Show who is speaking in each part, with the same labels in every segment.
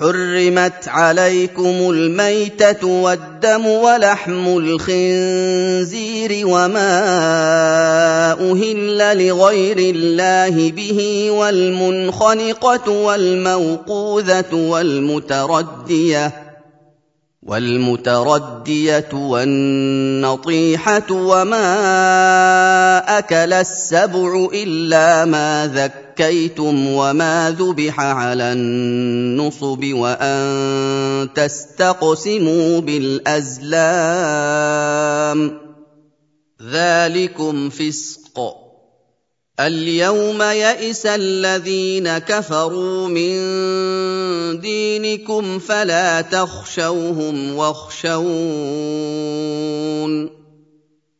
Speaker 1: حرمت عليكم الميته والدم ولحم الخنزير وما أهل لغير الله به والمنخنقه والموقوذه والمترديه والمترديه والنطيحه وما اكل السبع الا ما ذكيتم وما ذبح على النصب وان تستقسموا بالازلام ذلكم فسق اليوم يئس الذين كفروا من دينكم فلا تخشوهم واخشون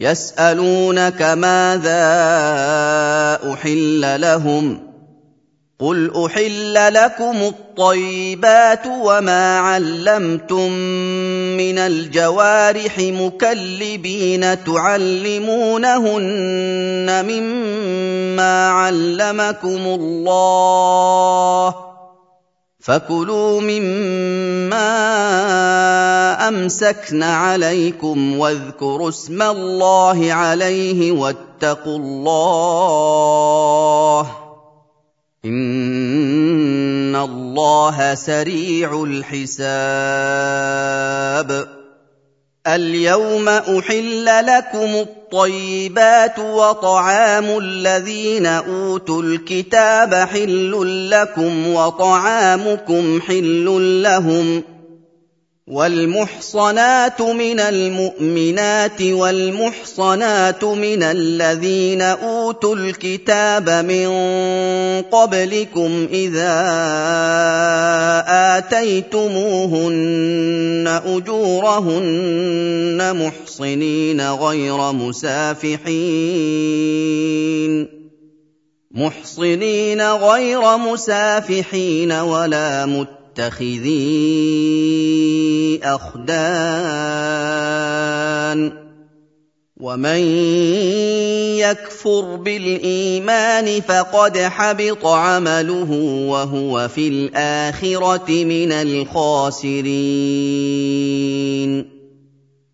Speaker 1: يسألونك ماذا أحل لهم قل أحل لكم الطيبات وما علمتم من الجوارح مكلبين تعلمونهن مما علمكم الله فكلوا مما امسكن عليكم واذكروا اسم الله عليه واتقوا الله ان الله سريع الحساب اليوم أحل لكم الطيبات وطعام الذين أوتوا الكتاب حل لكم وطعامكم حل لهم والمحصنات من المؤمنات والمحصنات من الذين أوتوا الكتاب من قبلكم إذا آتيتموهن أجورهن محصنين غير مسافحين. محصنين غير مسافحين ولا متقين متخذي أخدان. ومن يكفر بالإيمان فقد حبط عمله وهو في الآخرة من الخاسرين.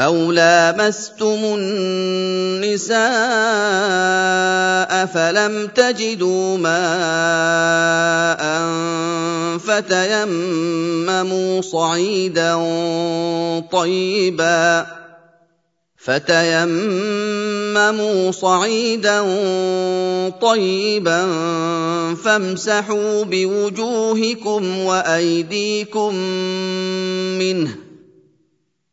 Speaker 1: أو لامستم النساء فلم تجدوا ماء فتيمموا صعيدا طيبا فتيمموا صعيدا طيبا فامسحوا بوجوهكم وايديكم منه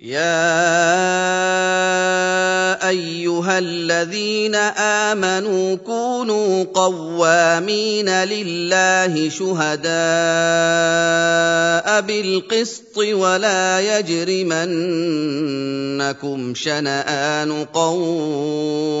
Speaker 1: يا ايها الذين امنوا كونوا قوامين لله شهداء بالقسط ولا يجرمنكم شنآن قوم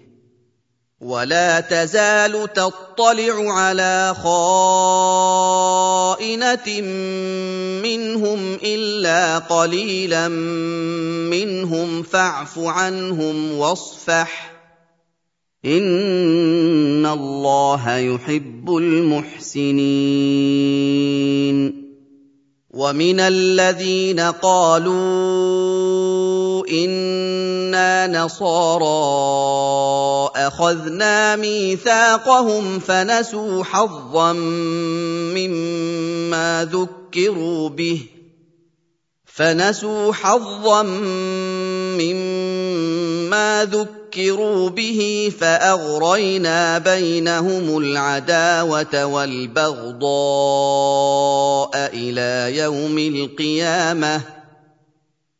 Speaker 1: ولا تزال تطلع على خائنة منهم إلا قليلا منهم فاعف عنهم واصفح. إن الله يحب المحسنين. ومن الذين قالوا أنا نصارى اخذنا ميثاقهم فنسوا حظا مما ذكروا به فنسوا حظا مما ذكروا به فاغرينا بينهم العداوه والبغضاء إلى يوم القيامه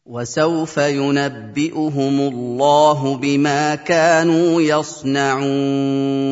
Speaker 1: وسوف ينبئهم الله بما كانوا يصنعون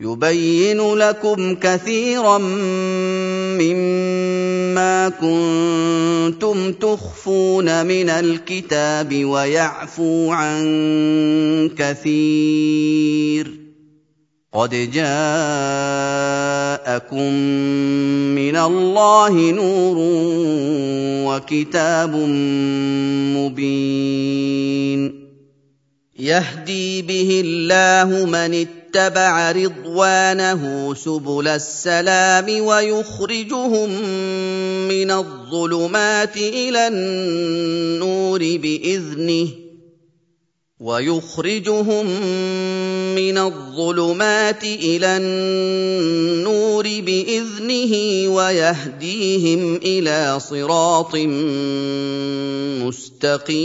Speaker 1: يبين لكم كثيرا مما كنتم تخفون من الكتاب ويعفو عن كثير. قد جاءكم من الله نور وكتاب مبين. يهدي به الله من اتبع رضوانه سبل السلام ويخرجهم من الظلمات إلى النور بإذنه ويخرجهم من الظلمات إلى النور بإذنه ويهديهم إلى صراط مستقيم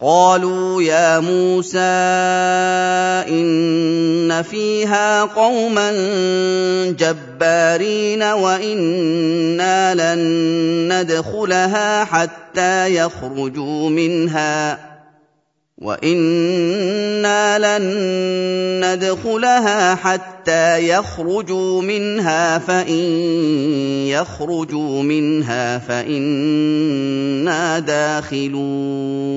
Speaker 1: قالوا يا موسى إن فيها قوما جبارين وإنا لن ندخلها حتى يخرجوا منها. وأنا لن ندخلها حتى يخرجوا منها فان يخرجوا منها فانا داخلون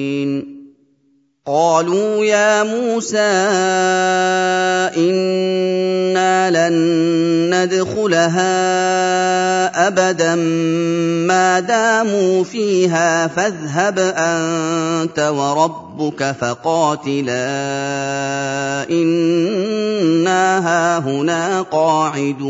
Speaker 1: قالوا يا موسى إنا لن ندخلها أبدا ما داموا فيها فاذهب أنت وربك فقاتلا إنا هاهنا قاعدون.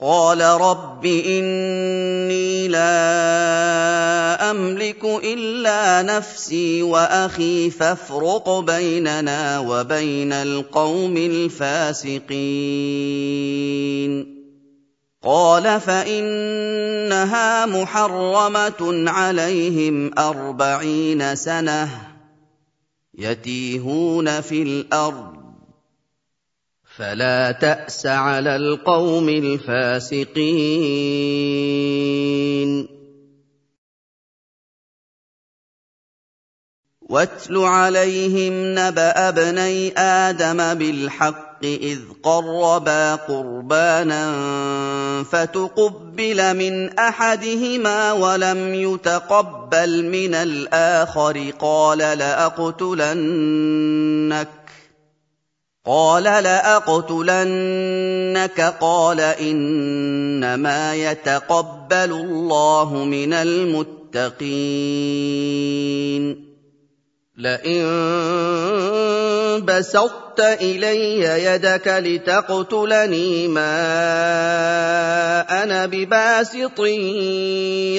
Speaker 1: قال رب إني لا أملك إلا نفسي وأخي فافرق بيننا وبين القوم الفاسقين. قال فإنها محرمة عليهم أربعين سنة يتيهون في الأرض فلا تأس على القوم الفاسقين. واتل عليهم نبأ ابني آدم بالحق إذ قربا قربانا فتقبل من أحدهما ولم يتقبل من الآخر. قال لأقتلنك. قال لأقتلنك قال إنما يتقبل الله من المتقين. لئن بسطت إلي يدك لتقتلني ما أنا بباسط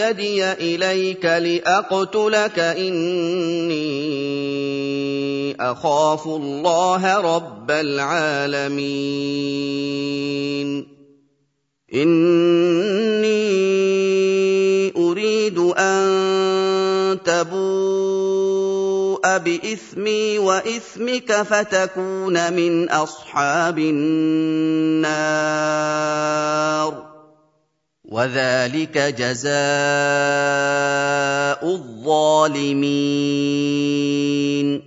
Speaker 1: يدي إليك لأقتلك إني أخاف الله رب العالمين. إني أريد أن تبوء بإثمي وإثمك فتكون من أصحاب النار. وذلك جزاء الظالمين.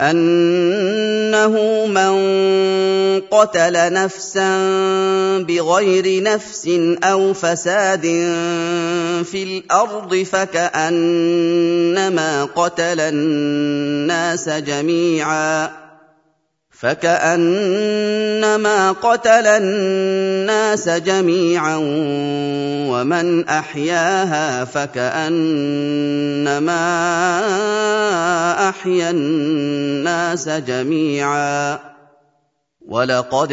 Speaker 1: أنه من قتل نفسا بغير نفس أو فساد في الأرض فكأنما قتل الناس جميعا. فكأنما قتل الناس جميعا ومن أحياها فكأنما أحيا الناس جميعا. ولقد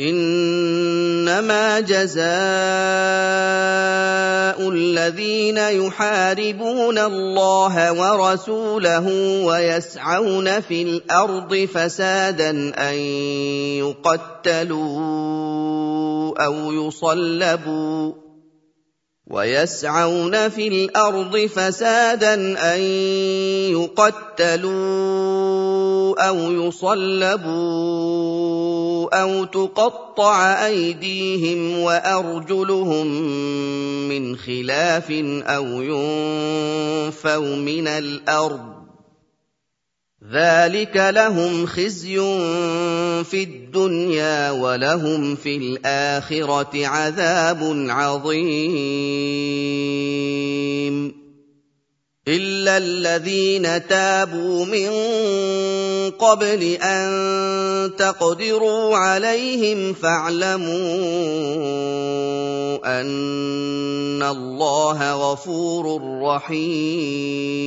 Speaker 1: إنما جزاء الذين يحاربون الله ورسوله ويسعون في الأرض فسادا أن يقتلوا أو يصلبوا ويسعون في الأرض فسادا أن يقتلوا أو يصلبوا أو تقطع أيديهم وأرجلهم من خلاف أو ينفوا من الأرض ذلك لهم خزي في الدنيا ولهم في الاخره عذاب عظيم الا الذين تابوا من قبل ان تقدروا عليهم فاعلموا ان الله غفور رحيم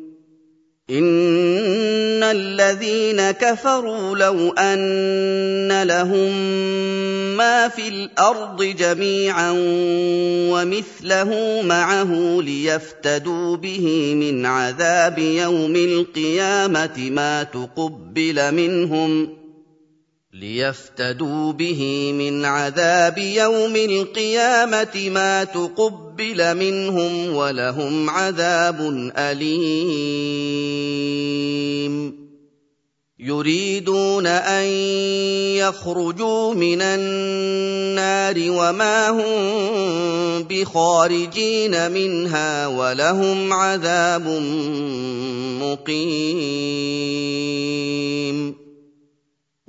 Speaker 1: ان الذين كفروا لو ان لهم ما في الأرض جميعا ومثله معه ليفتدوا به من عذاب يوم القيامه ما تقبل منهم ليفتدوا به من عذاب يوم القيامة ما تقبل منهم ولهم عذاب أليم. يريدون أن يخرجوا من النار وما هم بخارجين منها ولهم عذاب مقيم.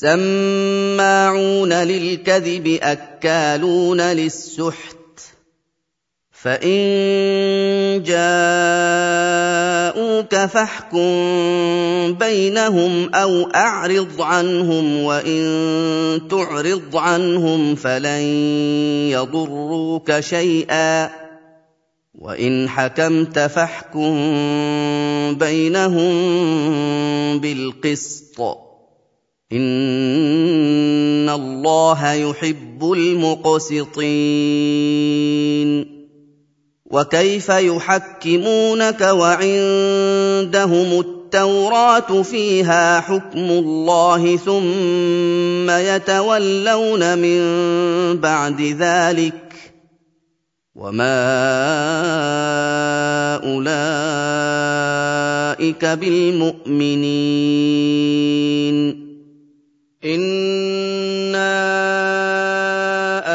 Speaker 1: سماعون للكذب أكالون للسحت فإن جاءوك فاحكم بينهم أو أعرض عنهم وإن تعرض عنهم فلن يضروك شيئا وإن حكمت فاحكم بينهم بالقسط ان الله يحب المقسطين وكيف يحكمونك وعندهم التوراه فيها حكم الله ثم يتولون من بعد ذلك وما اولئك بالمؤمنين انا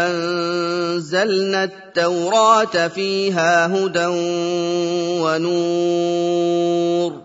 Speaker 1: انزلنا التوراه فيها هدى ونور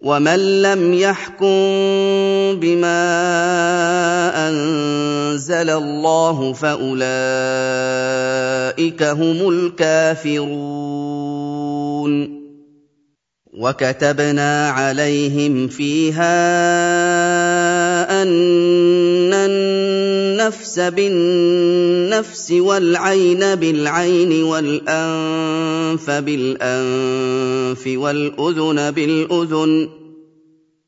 Speaker 1: ومن لم يحكم بما انزل الله فاولئك هم الكافرون وكتبنا عليهم فيها ان النفس بالنفس والعين بالعين والأنف بالأنف والأذن بالأذن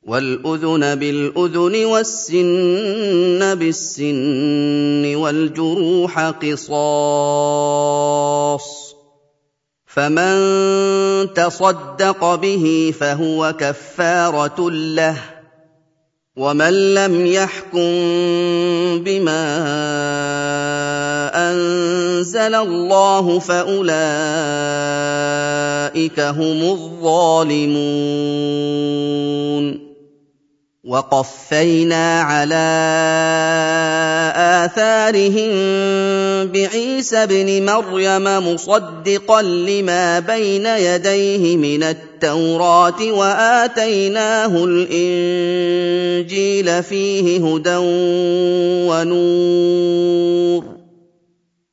Speaker 1: والأذن بالأذن والسن بالسن والجروح قصاص فمن تصدق به فهو كفارة له ومن لم يحكم بما انزل الله فاولئك هم الظالمون وقفينا على آثارهم بعيسى ابن مريم مصدقا لما بين يديه من التوراة وآتيناه الإنجيل فيه هدى ونور.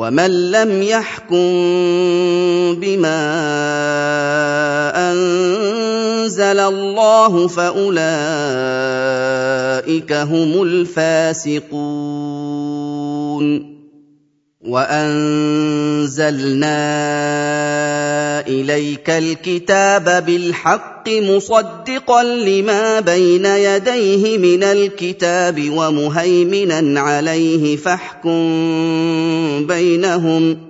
Speaker 1: ومن لم يحكم بما انزل الله فاولئك هم الفاسقون وانزلنا اليك الكتاب بالحق مصدقا لما بين يديه من الكتاب ومهيمنا عليه فاحكم بينهم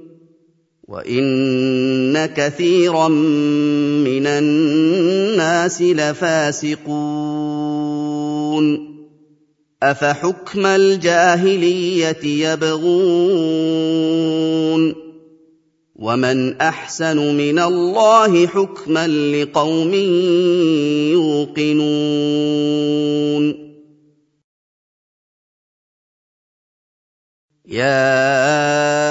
Speaker 1: وان كثيرا من الناس لفاسقون افحكم الجاهليه يبغون ومن احسن من الله حكما لقوم يوقنون يا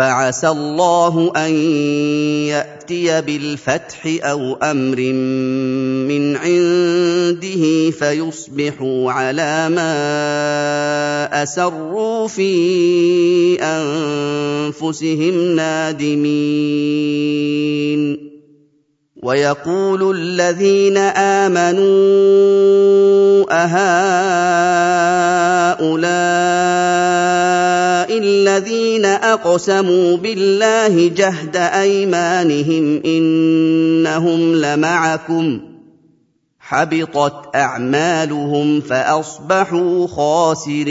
Speaker 1: فعسى الله أن يأتي بالفتح أو أمر من عنده فيصبحوا على ما أسروا في أنفسهم نادمين. ويقول الذين آمنوا اهؤلاء الذين أقسموا بالله جهد أيمانهم إنهم لمعكم حبطت أعمالهم فأصبحوا خاسرين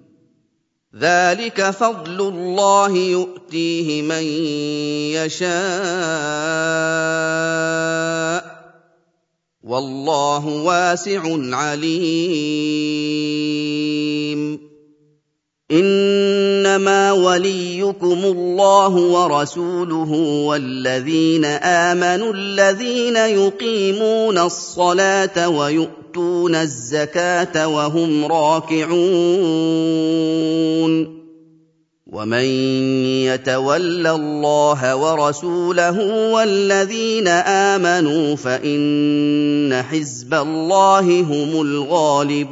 Speaker 1: ذلك فضل الله يؤتيه من يشاء والله واسع عليم. انما وليكم الله ورسوله والذين امنوا الذين يقيمون الصلاه ويؤتون الزكاة وهم راكعون. ومن يتول الله ورسوله والذين آمنوا فإن حزب الله هم الغالبون.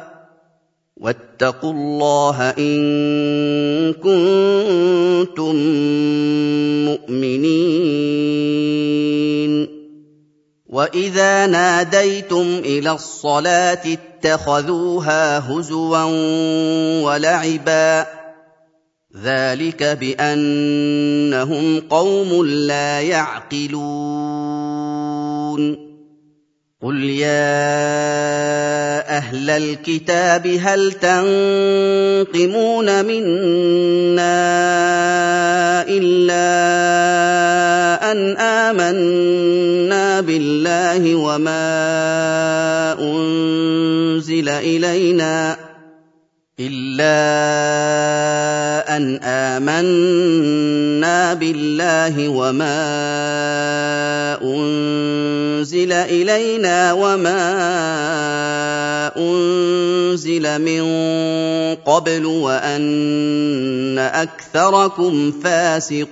Speaker 1: واتقوا الله إن كنتم مؤمنين. وإذا ناديتم إلى الصلاة اتخذوها هزوا ولعبا. ذلك بأنهم قوم لا يعقلون. قل يا أهل الكتاب هل تنقمون منا الا ان امنا بالله وما انزل الينا إلا أن آمنا بالله وما أنزل إلينا وما أنزل من قبل وأن أكثركم فاسقون.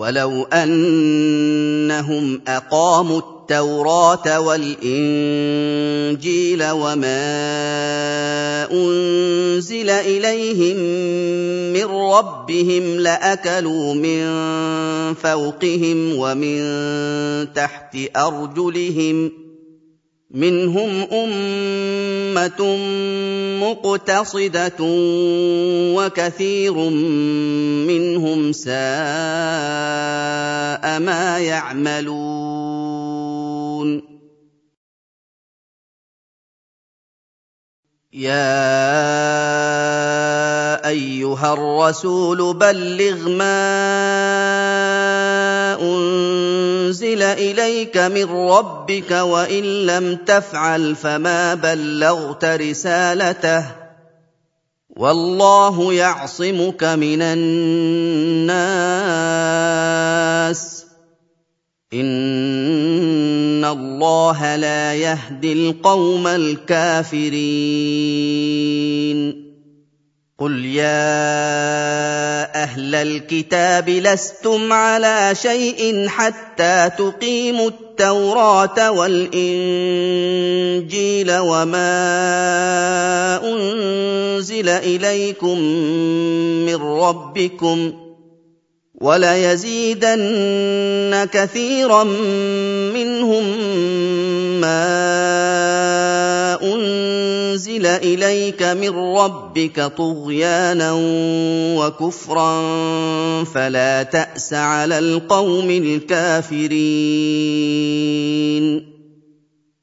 Speaker 1: ولو انهم اقاموا التوراه والانجيل وما انزل اليهم من ربهم لاكلوا من فوقهم ومن تحت ارجلهم منهم أمة مقتصدة وكثير منهم ساء ما يعملون. يا أيها الرسول بلغ ما أنزل إليك من ربك وإن لم تفعل فما بلغت رسالته والله يعصمك من الناس إن الله لا يهدي القوم الكافرين قل يا أهل الكتاب لستم على شيء حتى تقيموا التوراه والانجيل وما انزل اليكم من ربكم وليزيدن كثيرا منهم ما أنزل إليك من ربك طغيانا وكفرا فلا تأس على القوم الكافرين.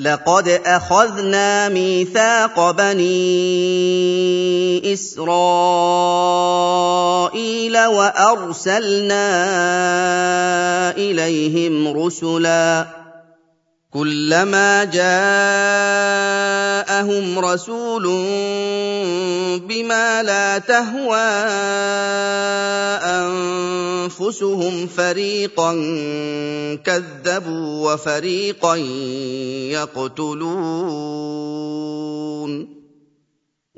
Speaker 1: لقد أخذنا ميثاق بني إسرائيل وأرسلنا إليهم رسلا كلما جاءهم رسول بما لا تهوى أنفسهم فريقا كذبوا وفريقا يقتلون.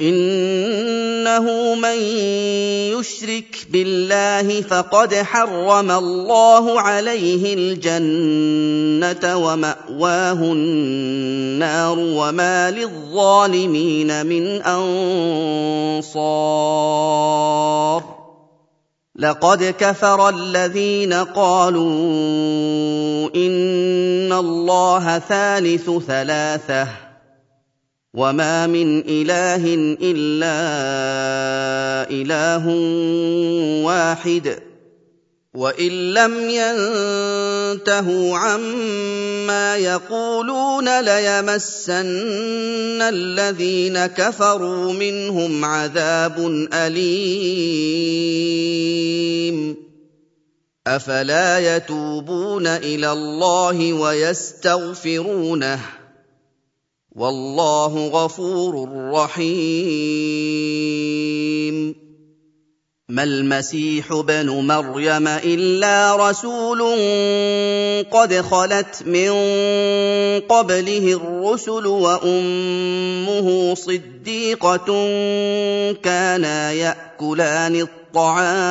Speaker 1: إنه من يشرك بالله فقد حرم الله عليه الجنة ومأواه النار وما للظالمين من أنصار لقد كفر الذين قالوا إن الله ثالث ثلاثة وما من اله الا اله واحد وان لم ينتهوا عما يقولون ليمسن الذين كفروا منهم عذاب اليم افلا يتوبون إلى الله ويستغفرونه والله غفور رحيم. ما المسيح ابن مريم إلا رسول قد خلت من قبله الرسل وأمه صديقة كانا يأكلان الطعام.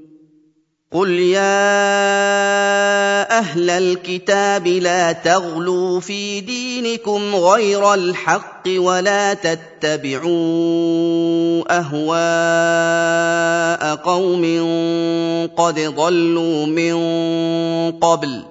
Speaker 1: قل يا أهل الكتاب لا تغلوا في دينكم غير الحق ولا تتبعوا اهواء قوم قد ضلوا من قبل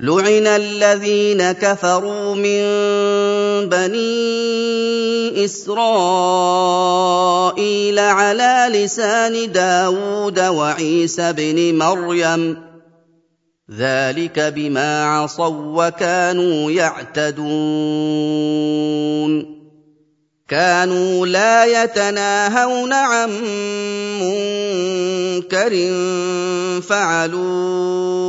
Speaker 1: لعن الذين كفروا من بني اسرائيل على لسان داود وعيسى بن مريم ذلك بما عصوا وكانوا يعتدون كانوا لا يتناهون عن منكر فعلوه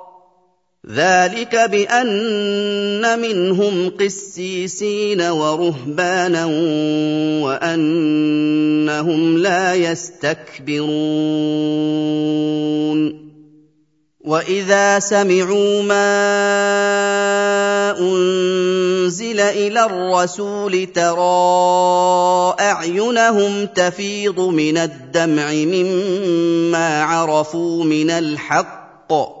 Speaker 1: ذلك بأن منهم قسيسين ورهبانا وأنهم لا يستكبرون. وإذا سمعوا ما أنزل إلى الرسول ترى أعينهم تفيض من الدمع مما عرفوا من الحق.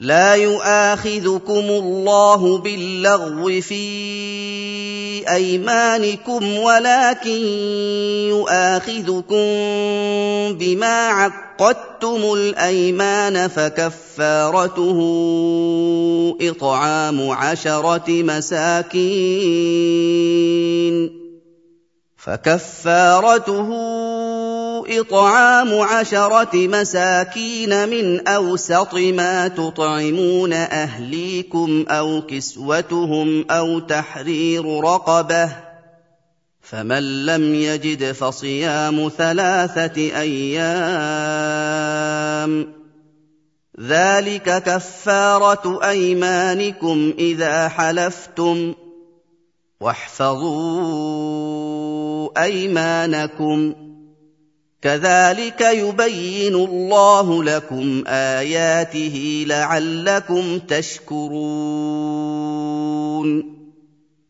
Speaker 1: لا يؤاخذكم الله باللغو في أيمانكم ولكن يؤاخذكم بما عقدتم الأيمان فكفارته إطعام عشرة مساكين. فكفارته إطعام عشرة مساكين من أوسط ما تطعمون أهليكم أو كسوتهم أو تحرير رقبة فمن لم يجد فصيام ثلاثة أيام ذلك كفارة أيمانكم إذا حلفتم واحفظوا أيمانكم. كذلك يبين الله لكم آياته لعلكم تشكرون.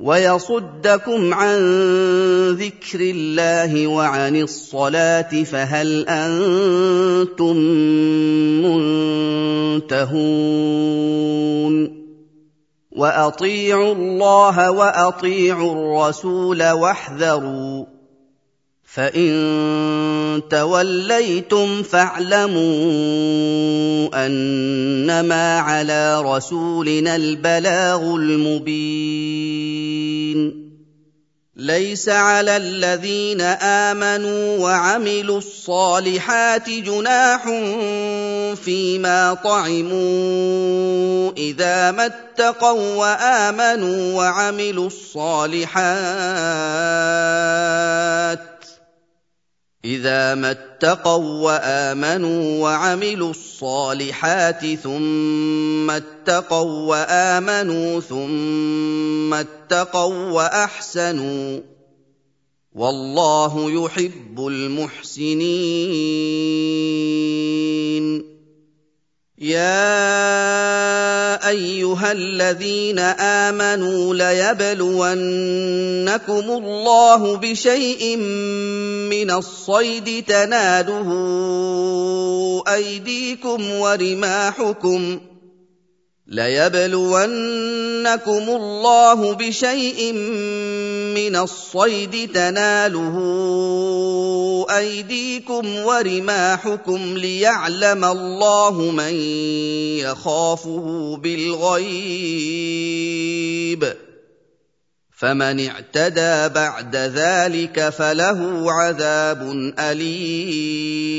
Speaker 1: ويصدكم عن ذكر الله وعن الصلاة فهل أنتم منتهون وأطيعوا الله وأطيعوا الرسول واحذروا فان توليتم فاعلموا انما على رسولنا البلاغ المبين ليس على الذين امنوا وعملوا الصالحات جناح فيما طعموا اذا ما اتقوا وامنوا وعملوا الصالحات إذا ما اتقوا وآمنوا وعملوا الصالحات ثم اتقوا وآمنوا ثم اتقوا وأحسنوا والله يحب المحسنين. يا أيها الذين آمنوا ليبلونكم الله بشيء من الصيد تناله أيديكم ورماحكم ليبلونكم الله بشيء من الصيد تناله أيديكم ورماحكم ليعلم الله من يخافه بالغيب فمن اعتدى بعد ذلك فله عذاب أليم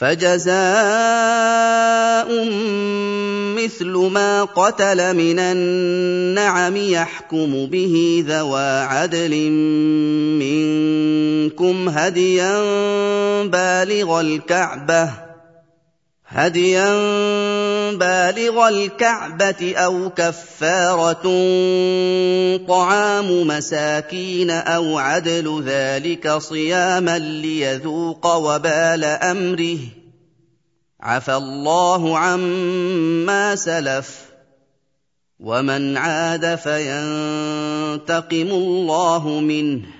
Speaker 1: فجزاء مثل ما قتل من النعم يحكم به ذوى عدل منكم هديا بالغ الكعبة هديا بالغ الكعبة أو كفارة طعام مساكين أو عدل ذلك صياما ليذوق وبال أمره. عفى الله عما سلف. ومن عاد فينتقم الله منه.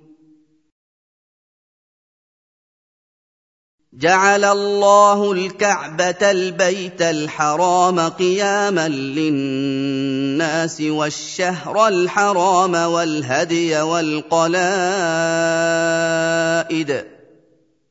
Speaker 1: جعل الله الكعبة البيت الحرام قياما للناس والشهر الحرام والهدي والقلائد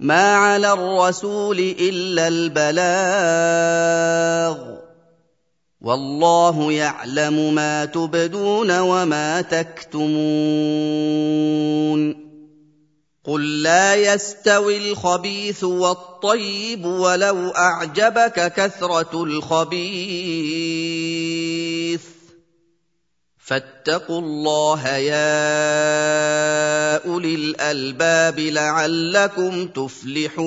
Speaker 1: ما على الرسول الا البلاغ والله يعلم ما تبدون وما تكتمون قل لا يستوي الخبيث والطيب ولو اعجبك كثره الخبيث فاتقوا الله يا أولي الألباب لعلكم تفلحون.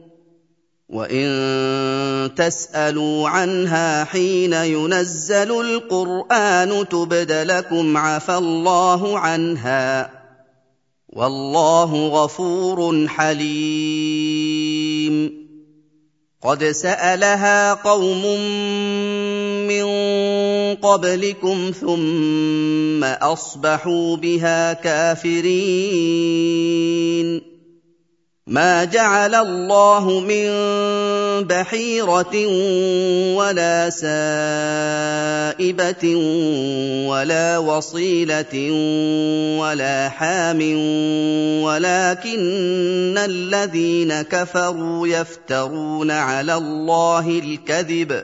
Speaker 1: وان تسالوا عنها حين ينزل القران تبد لكم عفى الله عنها والله غفور حليم. قد سالها قوم من قبلكم ثم اصبحوا بها كافرين ما جعل الله من بحيره ولا سائبه ولا وصيله ولا حام ولكن الذين كفروا يفترون على الله الكذب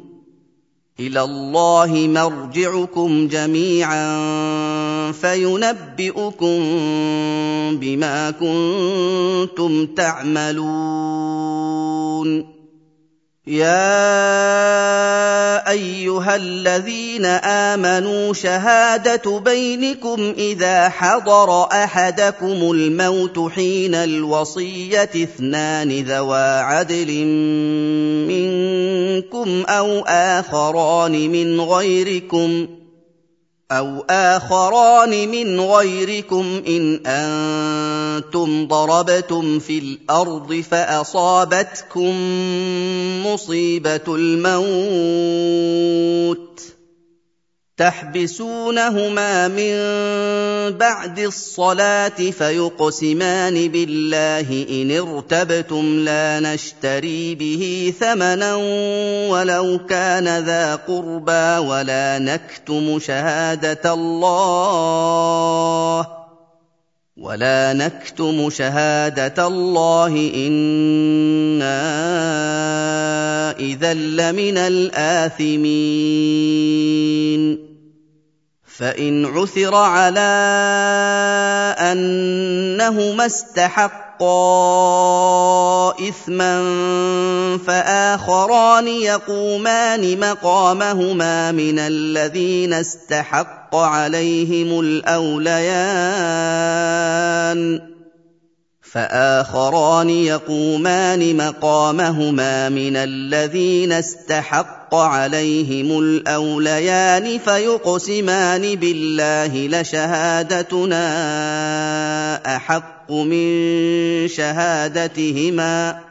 Speaker 1: إلى الله مرجعكم جميعا فينبئكم بما كنتم تعملون. يا أيها الذين آمنوا شهادة بينكم إذا حضر أحدكم الموت حين الوصية اثنان ذوا عدل منكم أو آخران من غيركم أو آخران من غيركم إن أنتم ضربتم في الأرض فأصابتكم مصيبة الموت تحبسونهما من بعد الصلاة فيقسمان بالله إن ارتبتم لا نشتري به ثمنا ولو كان ذا قربى ولا نكتم شهادة الله ولا نكتم شهادة الله إنا إذا لمن الآثمين فان عثر على انهما استحقا اثما فاخران يقومان مقامهما من الذين استحق عليهم الاوليان فآخران يقومان مقامهما من الذين استحق عليهم الأوليان فيقسمان بالله لشهادتنا أحق من شهادتهما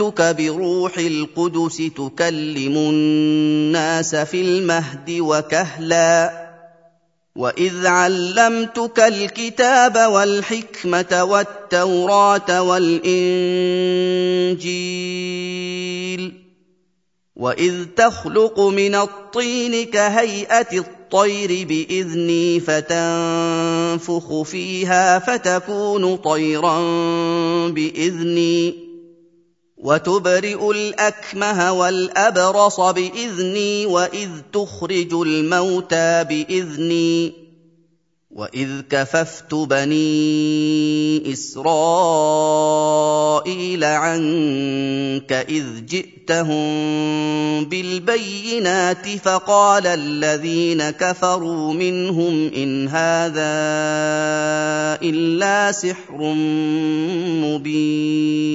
Speaker 1: ايدتك بروح القدس تكلم الناس في المهد وكهلا وإذ علمتك الكتاب والحكمة والتوراة والإنجيل وإذ تخلق من الطين كهيئة الطير بإذني فتنفخ فيها فتكون طيرا بإذني وتبرئ الأكمه والأبرص بإذني وإذ تخرج الموتى بإذني وإذ كففت بني إسرائيل عنك إذ جئتهم بالبينات فقال الذين كفروا منهم إن هذا إلا سحر مبين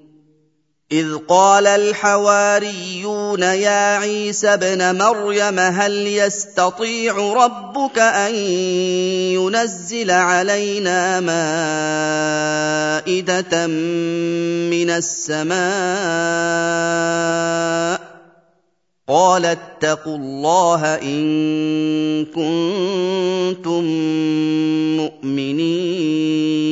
Speaker 1: إذ قال الحواريون يا عيسى ابن مريم هل يستطيع ربك أن ينزل علينا مائدة من السماء؟ قال اتقوا الله إن كنتم مؤمنين.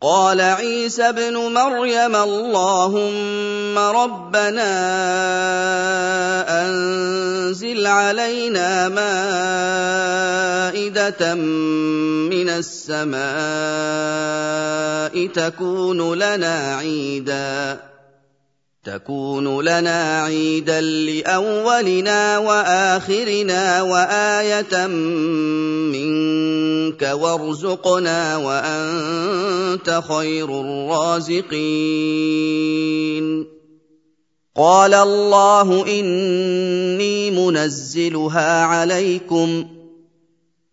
Speaker 1: قال عيسى ابن مريم اللهم ربنا أنزل علينا مائدة من السماء تكون لنا عيداً. تكون لنا عيدا لأولنا وآخرنا وآية منك وارزقنا وأنت خير الرازقين. قال الله إني منزلها عليكم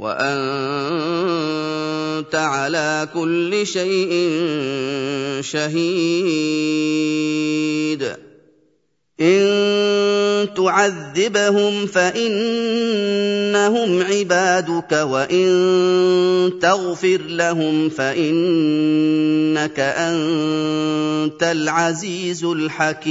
Speaker 1: وأنت على كل شيء شهيد. إن تعذبهم فإنهم عبادك وإن تغفر لهم فإنك أنت العزيز الحكيم.